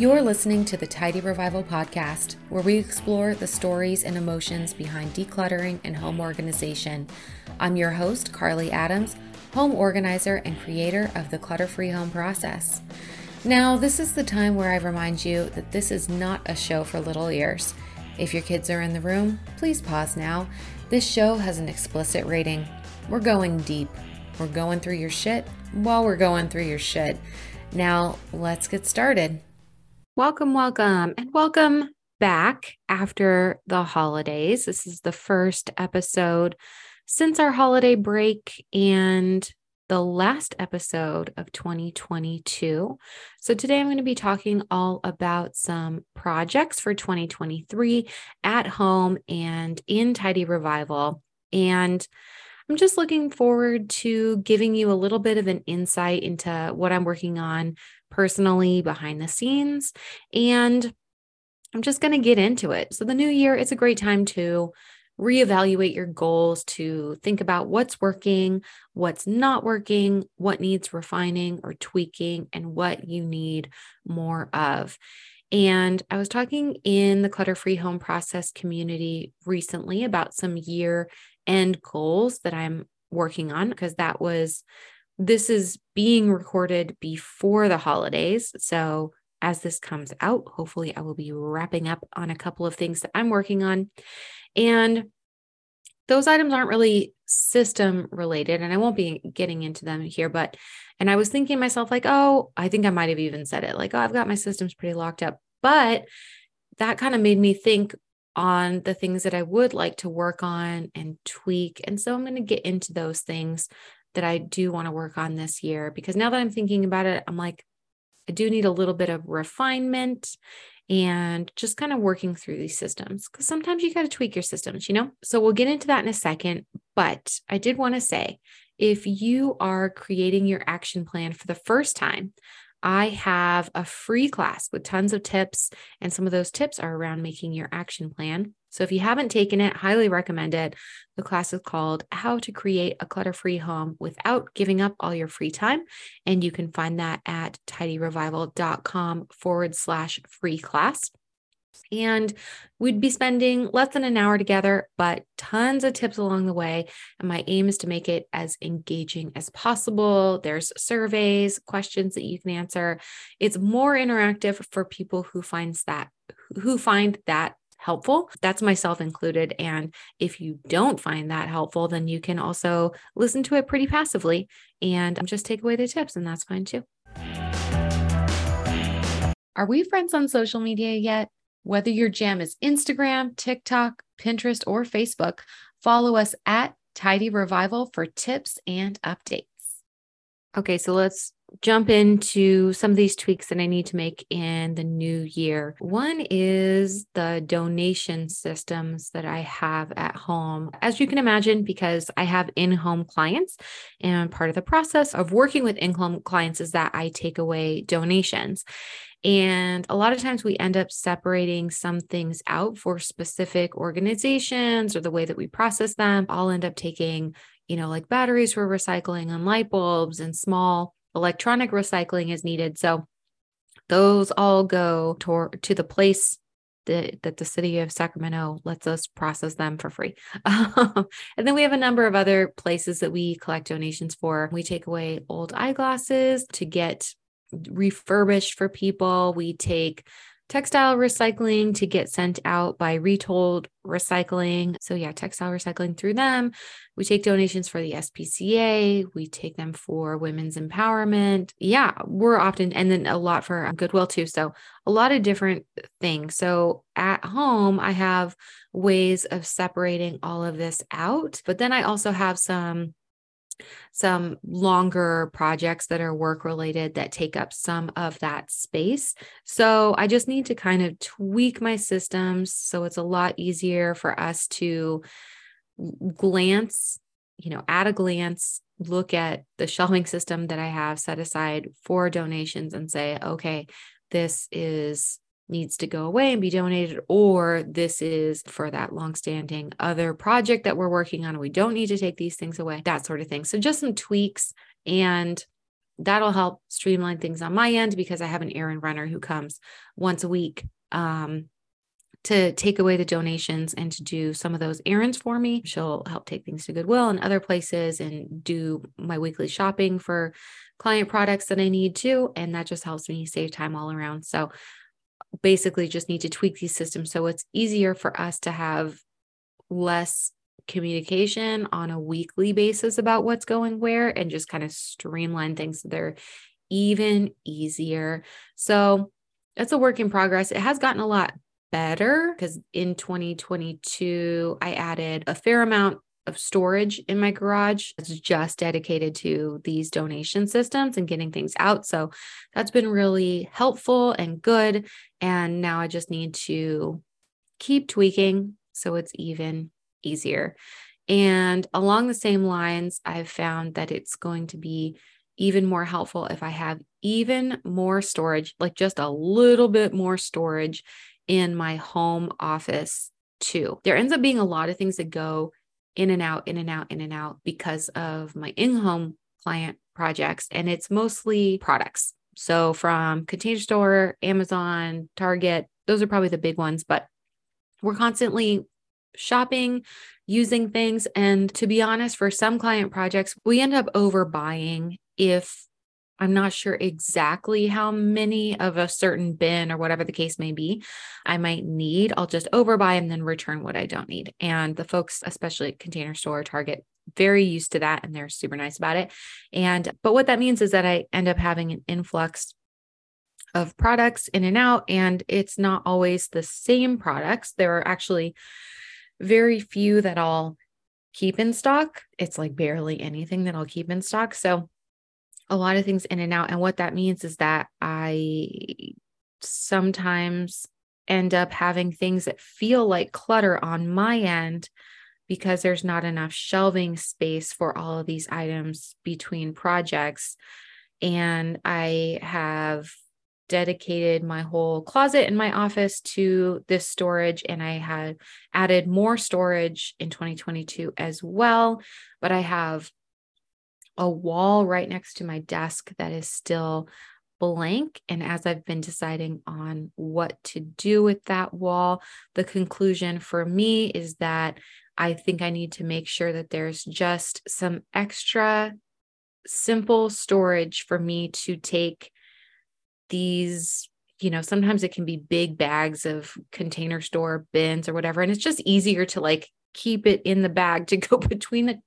You're listening to the Tidy Revival podcast, where we explore the stories and emotions behind decluttering and home organization. I'm your host, Carly Adams, home organizer and creator of the Clutter Free Home process. Now, this is the time where I remind you that this is not a show for little ears. If your kids are in the room, please pause now. This show has an explicit rating. We're going deep. We're going through your shit while we're going through your shit. Now, let's get started. Welcome, welcome, and welcome back after the holidays. This is the first episode since our holiday break and the last episode of 2022. So, today I'm going to be talking all about some projects for 2023 at home and in Tidy Revival. And I'm just looking forward to giving you a little bit of an insight into what I'm working on personally behind the scenes. And I'm just going to get into it. So, the new year, it's a great time to reevaluate your goals, to think about what's working, what's not working, what needs refining or tweaking, and what you need more of. And I was talking in the Clutter Free Home Process community recently about some year end goals that I'm working on because that was this is being recorded before the holidays. So, as this comes out, hopefully, I will be wrapping up on a couple of things that I'm working on. And those items aren't really system related, and I won't be getting into them here. But, and I was thinking myself, like, oh, I think I might have even said it, like, oh, I've got my systems pretty locked up. But that kind of made me think on the things that I would like to work on and tweak. And so I'm going to get into those things that I do want to work on this year because now that I'm thinking about it, I'm like, I do need a little bit of refinement and just kind of working through these systems because sometimes you got to tweak your systems, you know? So we'll get into that in a second. But I did want to say if you are creating your action plan for the first time, I have a free class with tons of tips, and some of those tips are around making your action plan. So if you haven't taken it, highly recommend it. The class is called How to Create a Clutter Free Home Without Giving Up All Your Free Time. And you can find that at tidyrevival.com forward slash free class. And we'd be spending less than an hour together, but tons of tips along the way. And my aim is to make it as engaging as possible. There's surveys, questions that you can answer. It's more interactive for people who finds that who find that helpful. That's myself included. And if you don't find that helpful, then you can also listen to it pretty passively and um, just take away the tips, and that's fine too. Are we friends on social media yet? Whether your jam is Instagram, TikTok, Pinterest, or Facebook, follow us at Tidy Revival for tips and updates. Okay, so let's jump into some of these tweaks that I need to make in the new year. One is the donation systems that I have at home. As you can imagine, because I have in home clients, and part of the process of working with in home clients is that I take away donations. And a lot of times we end up separating some things out for specific organizations or the way that we process them. I'll end up taking, you know, like batteries for recycling and light bulbs and small electronic recycling is needed. So those all go to, to the place that, that the city of Sacramento lets us process them for free. and then we have a number of other places that we collect donations for. We take away old eyeglasses to get refurbished for people. We take textile recycling to get sent out by Retold Recycling. So, yeah, textile recycling through them. We take donations for the SPCA, we take them for women's empowerment. Yeah, we're often, and then a lot for Goodwill too. So, a lot of different things. So, at home, I have ways of separating all of this out, but then I also have some some longer projects that are work related that take up some of that space. So I just need to kind of tweak my systems so it's a lot easier for us to glance, you know, at a glance, look at the shelving system that I have set aside for donations and say, okay, this is needs to go away and be donated, or this is for that longstanding other project that we're working on. We don't need to take these things away, that sort of thing. So, just some tweaks and that'll help streamline things on my end because I have an errand runner who comes once a week um, to take away the donations and to do some of those errands for me. She'll help take things to Goodwill and other places and do my weekly shopping for client products that I need to. And that just helps me save time all around. So basically, just need to tweak these systems so it's easier for us to have less communication on a weekly basis about what's going where and just kind of streamline things so they're even easier. So that's a work in progress. It has gotten a lot better because in 2022, I added a fair amount of storage in my garage. It's just dedicated to these donation systems and getting things out. So that's been really helpful and good. And now I just need to keep tweaking so it's even easier. And along the same lines, I've found that it's going to be even more helpful if I have even more storage, like just a little bit more storage in my home office too. There ends up being a lot of things that go in and out, in and out, in and out because of my in home client projects. And it's mostly products. So from Container Store, Amazon, Target, those are probably the big ones, but we're constantly shopping, using things. And to be honest, for some client projects, we end up overbuying if I'm not sure exactly how many of a certain bin or whatever the case may be I might need. I'll just overbuy and then return what I don't need. And the folks, especially at Container Store, Target, very used to that and they're super nice about it. And but what that means is that I end up having an influx of products in and out and it's not always the same products. There are actually very few that I'll keep in stock. It's like barely anything that I'll keep in stock. So a lot of things in and out. And what that means is that I sometimes end up having things that feel like clutter on my end because there's not enough shelving space for all of these items between projects. And I have dedicated my whole closet in my office to this storage and I had added more storage in 2022 as well but I have a wall right next to my desk that is still blank. And as I've been deciding on what to do with that wall the conclusion for me is that I think I need to make sure that there's just some extra simple storage for me to take these you know sometimes it can be big bags of container store bins or whatever and it's just easier to like keep it in the bag to go between the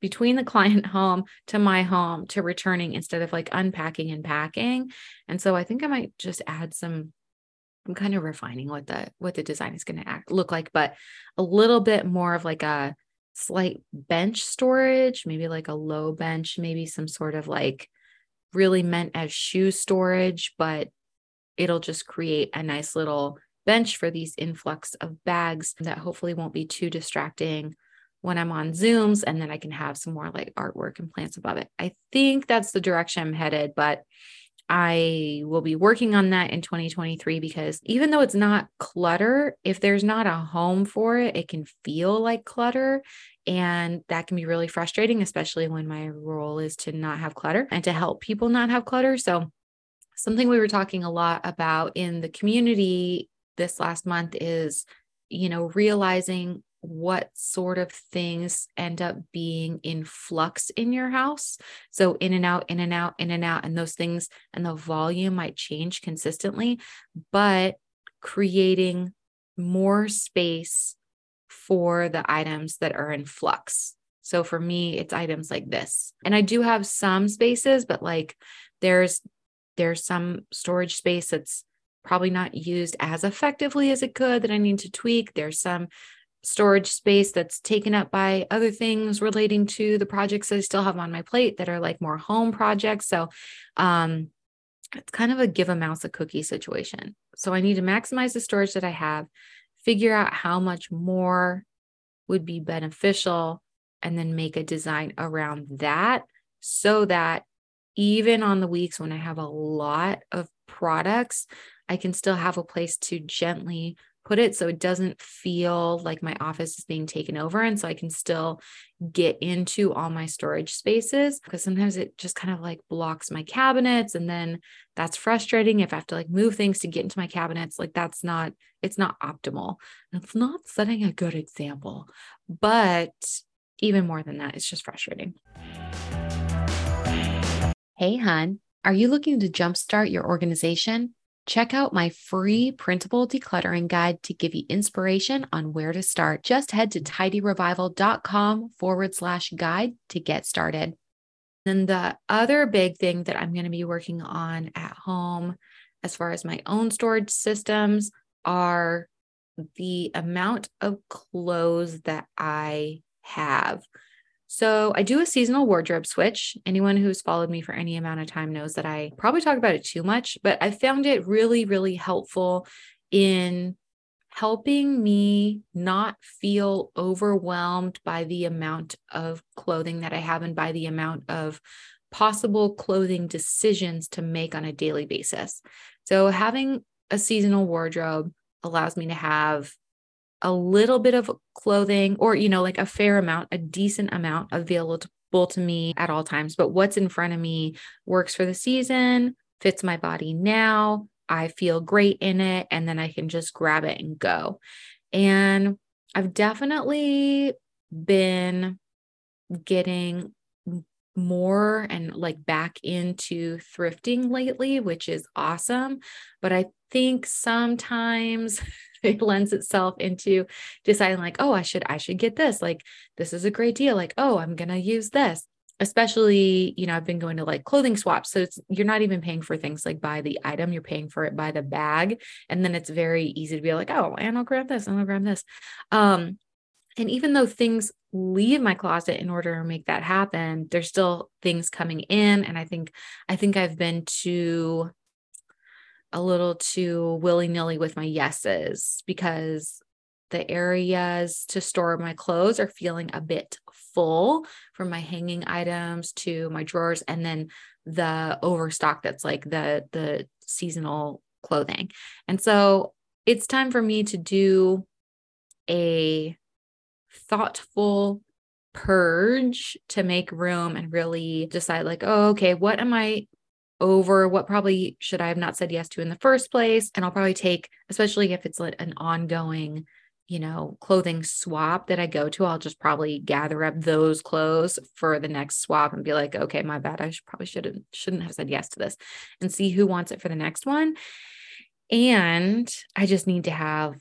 between the client home to my home to returning instead of like unpacking and packing. And so i think i might just add some i'm kind of refining what the what the design is going to act look like but a little bit more of like a slight bench storage maybe like a low bench maybe some sort of like really meant as shoe storage, but it'll just create a nice little bench for these influx of bags that hopefully won't be too distracting when I'm on Zooms. And then I can have some more like artwork and plants above it. I think that's the direction I'm headed, but I will be working on that in 2023 because even though it's not clutter, if there's not a home for it, it can feel like clutter. And that can be really frustrating, especially when my role is to not have clutter and to help people not have clutter. So, something we were talking a lot about in the community this last month is, you know, realizing what sort of things end up being in flux in your house. So, in and out, in and out, in and out. And those things and the volume might change consistently, but creating more space for the items that are in flux. So, for me, it's items like this. And I do have some spaces, but like there's there's some storage space that's probably not used as effectively as it could that I need to tweak. There's some storage space that's taken up by other things relating to the projects I still have on my plate that are like more home projects. So um, it's kind of a give a mouse a cookie situation. So I need to maximize the storage that I have, figure out how much more would be beneficial, and then make a design around that so that even on the weeks when I have a lot of products, I can still have a place to gently put it so it doesn't feel like my office is being taken over. And so I can still get into all my storage spaces because sometimes it just kind of like blocks my cabinets. And then that's frustrating if I have to like move things to get into my cabinets. Like that's not, it's not optimal. It's not setting a good example. But even more than that, it's just frustrating. Hey, hun, are you looking to jumpstart your organization? Check out my free printable decluttering guide to give you inspiration on where to start. Just head to tidyrevival.com forward slash guide to get started. Then the other big thing that I'm going to be working on at home, as far as my own storage systems, are the amount of clothes that I have. So I do a seasonal wardrobe switch. Anyone who's followed me for any amount of time knows that I probably talk about it too much, but I found it really, really helpful in helping me not feel overwhelmed by the amount of clothing that I have and by the amount of possible clothing decisions to make on a daily basis. So having a seasonal wardrobe allows me to have a little bit of clothing or, you know, like a fair amount, a decent amount available to me at all times. But what's in front of me works for the season, fits my body now. I feel great in it. And then I can just grab it and go. And I've definitely been getting more and like back into thrifting lately, which is awesome. But I think sometimes it lends itself into deciding like, oh, I should, I should get this. Like, this is a great deal. Like, oh, I'm going to use this. Especially, you know, I've been going to like clothing swaps. So it's, you're not even paying for things like by the item, you're paying for it by the bag. And then it's very easy to be like, oh, and I'll grab this and I'll grab this. Um, and even though things leave my closet in order to make that happen, there's still things coming in. And I think, I think I've been too a little too willy nilly with my yeses because the areas to store my clothes are feeling a bit full from my hanging items to my drawers and then the overstock that's like the the seasonal clothing. And so it's time for me to do a thoughtful purge to make room and really decide like oh okay what am i over what probably should I have not said yes to in the first place. And I'll probably take, especially if it's like an ongoing, you know, clothing swap that I go to, I'll just probably gather up those clothes for the next swap and be like, okay, my bad. I should probably shouldn't shouldn't have said yes to this and see who wants it for the next one. And I just need to have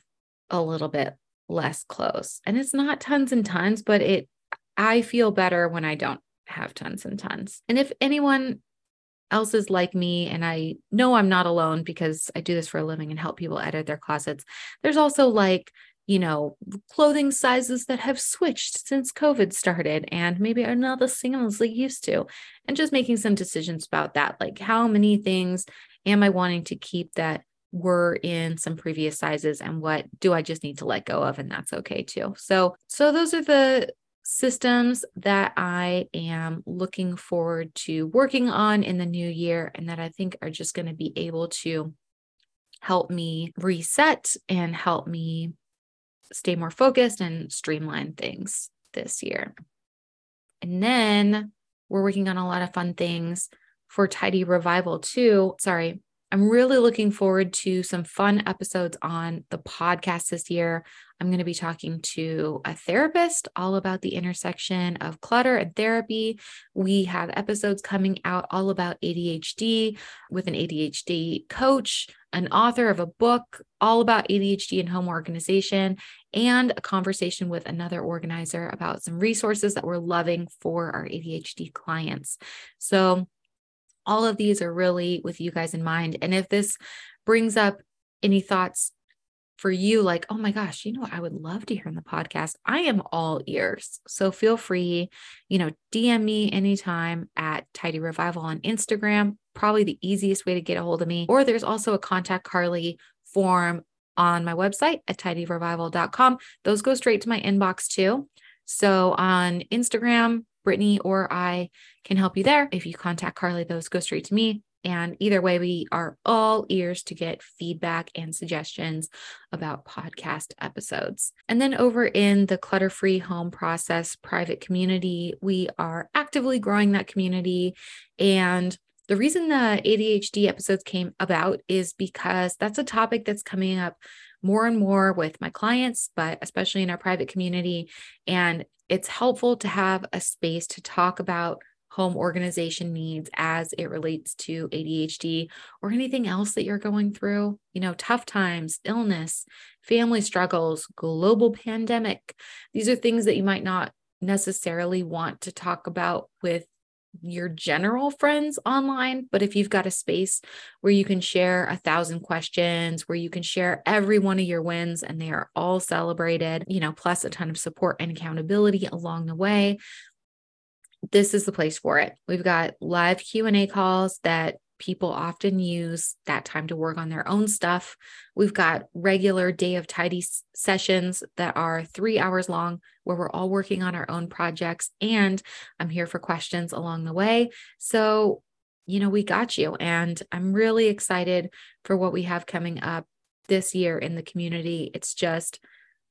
a little bit less clothes. And it's not tons and tons, but it I feel better when I don't have tons and tons. And if anyone else is like me and I know I'm not alone because I do this for a living and help people edit their closets. There's also like, you know, clothing sizes that have switched since COVID started and maybe are not the same as they used to. And just making some decisions about that. Like, how many things am I wanting to keep that were in some previous sizes and what do I just need to let go of? And that's okay too. So, so those are the systems that I am looking forward to working on in the new year and that I think are just going to be able to help me reset and help me stay more focused and streamline things this year. And then we're working on a lot of fun things for Tidy Revival too. Sorry, I'm really looking forward to some fun episodes on the podcast this year. I'm going to be talking to a therapist all about the intersection of clutter and therapy. We have episodes coming out all about ADHD with an ADHD coach, an author of a book all about ADHD and home organization, and a conversation with another organizer about some resources that we're loving for our ADHD clients. So, all of these are really with you guys in mind. And if this brings up any thoughts for you, like, oh my gosh, you know what I would love to hear in the podcast, I am all ears. So feel free, you know, DM me anytime at Tidy Revival on Instagram, probably the easiest way to get a hold of me. Or there's also a contact Carly form on my website at tidyrevival.com. Those go straight to my inbox too. So on Instagram, Brittany or I can help you there. If you contact Carly, those go straight to me. And either way, we are all ears to get feedback and suggestions about podcast episodes. And then over in the clutter free home process private community, we are actively growing that community. And the reason the ADHD episodes came about is because that's a topic that's coming up more and more with my clients, but especially in our private community. And it's helpful to have a space to talk about home organization needs as it relates to ADHD or anything else that you're going through, you know, tough times, illness, family struggles, global pandemic. These are things that you might not necessarily want to talk about with your general friends online, but if you've got a space where you can share a thousand questions, where you can share every one of your wins and they are all celebrated, you know, plus a ton of support and accountability along the way, this is the place for it. We've got live Q&A calls that people often use that time to work on their own stuff. We've got regular day of tidy sessions that are three hours long where we're all working on our own projects. And I'm here for questions along the way. So, you know, we got you. And I'm really excited for what we have coming up this year in the community. It's just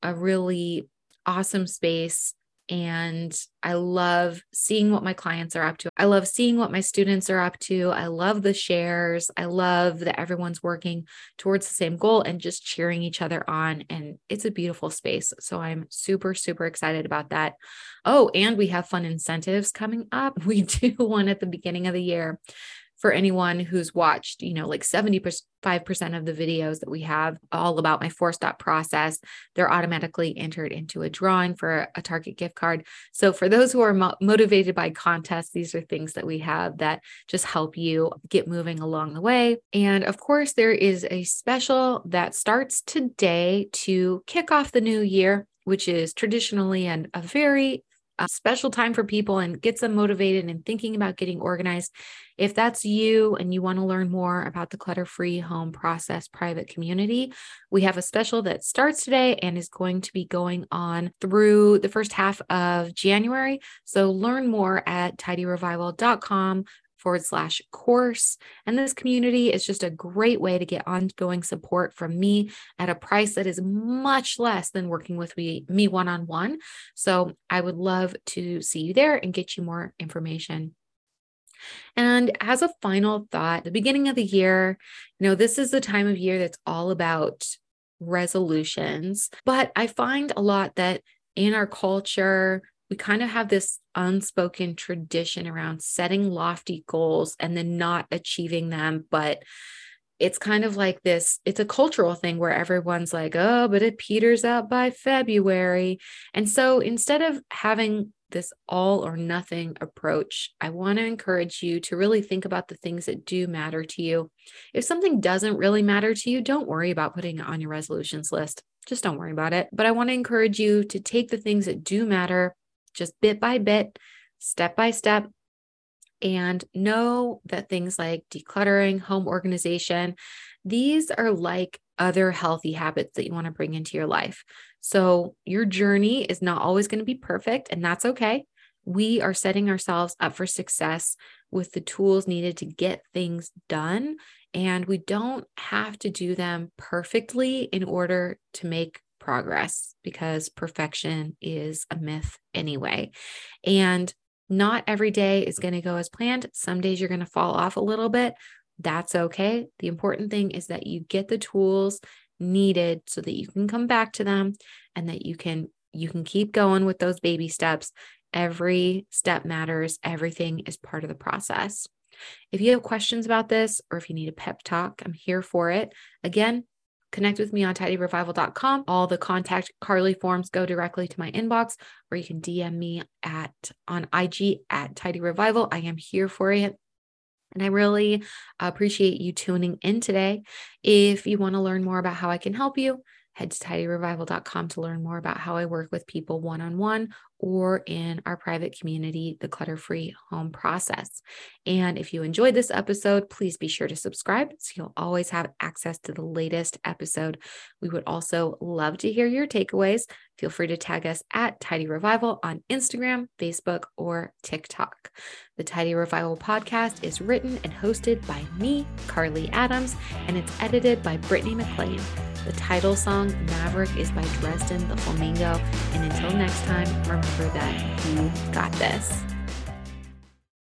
a really awesome space and I love seeing what my clients are up to. I love seeing what my students are up to. I love the shares. I love that everyone's working towards the same goal and just cheering each other on. And it's a beautiful space. So I'm super, super excited about that. Oh, and we have fun incentives coming up. We do one at the beginning of the year for anyone who's watched, you know, like 75% of the videos that we have all about my four step process, they're automatically entered into a drawing for a Target gift card. So, for those who are mo- motivated by contests, these are things that we have that just help you get moving along the way. And of course, there is a special that starts today to kick off the new year which is traditionally and a very a special time for people and gets them motivated and thinking about getting organized. If that's you and you want to learn more about the clutter free home process private community, we have a special that starts today and is going to be going on through the first half of January. So learn more at tidyrevival.com forward slash course. And this community is just a great way to get ongoing support from me at a price that is much less than working with me, one-on-one. So I would love to see you there and get you more information. And as a final thought, the beginning of the year, you know, this is the time of year that's all about resolutions. But I find a lot that in our culture, we kind of have this unspoken tradition around setting lofty goals and then not achieving them. But it's kind of like this it's a cultural thing where everyone's like, oh, but it peters out by February. And so instead of having this all or nothing approach, I want to encourage you to really think about the things that do matter to you. If something doesn't really matter to you, don't worry about putting it on your resolutions list. Just don't worry about it. But I want to encourage you to take the things that do matter just bit by bit, step by step, and know that things like decluttering, home organization, these are like other healthy habits that you want to bring into your life. So, your journey is not always going to be perfect, and that's okay. We are setting ourselves up for success with the tools needed to get things done. And we don't have to do them perfectly in order to make progress because perfection is a myth anyway. And not every day is going to go as planned. Some days you're going to fall off a little bit. That's okay. The important thing is that you get the tools needed so that you can come back to them and that you can you can keep going with those baby steps. Every step matters. Everything is part of the process. If you have questions about this or if you need a pep talk, I'm here for it. Again, connect with me on tidyrevival.com. All the contact Carly forms go directly to my inbox, or you can DM me at on IG at Tidy Revival. I am here for it. And I really appreciate you tuning in today. If you want to learn more about how I can help you, head to tidyrevival.com to learn more about how I work with people one on one or in our private community, the Clutter Free Home Process. And if you enjoyed this episode, please be sure to subscribe so you'll always have access to the latest episode. We would also love to hear your takeaways. Feel free to tag us at Tidy Revival on Instagram, Facebook, or TikTok. The Tidy Revival podcast is written and hosted by me, Carly Adams, and it's edited by Brittany McLean. The title song, Maverick, is by Dresden the Flamingo. And until next time, remember that you got this.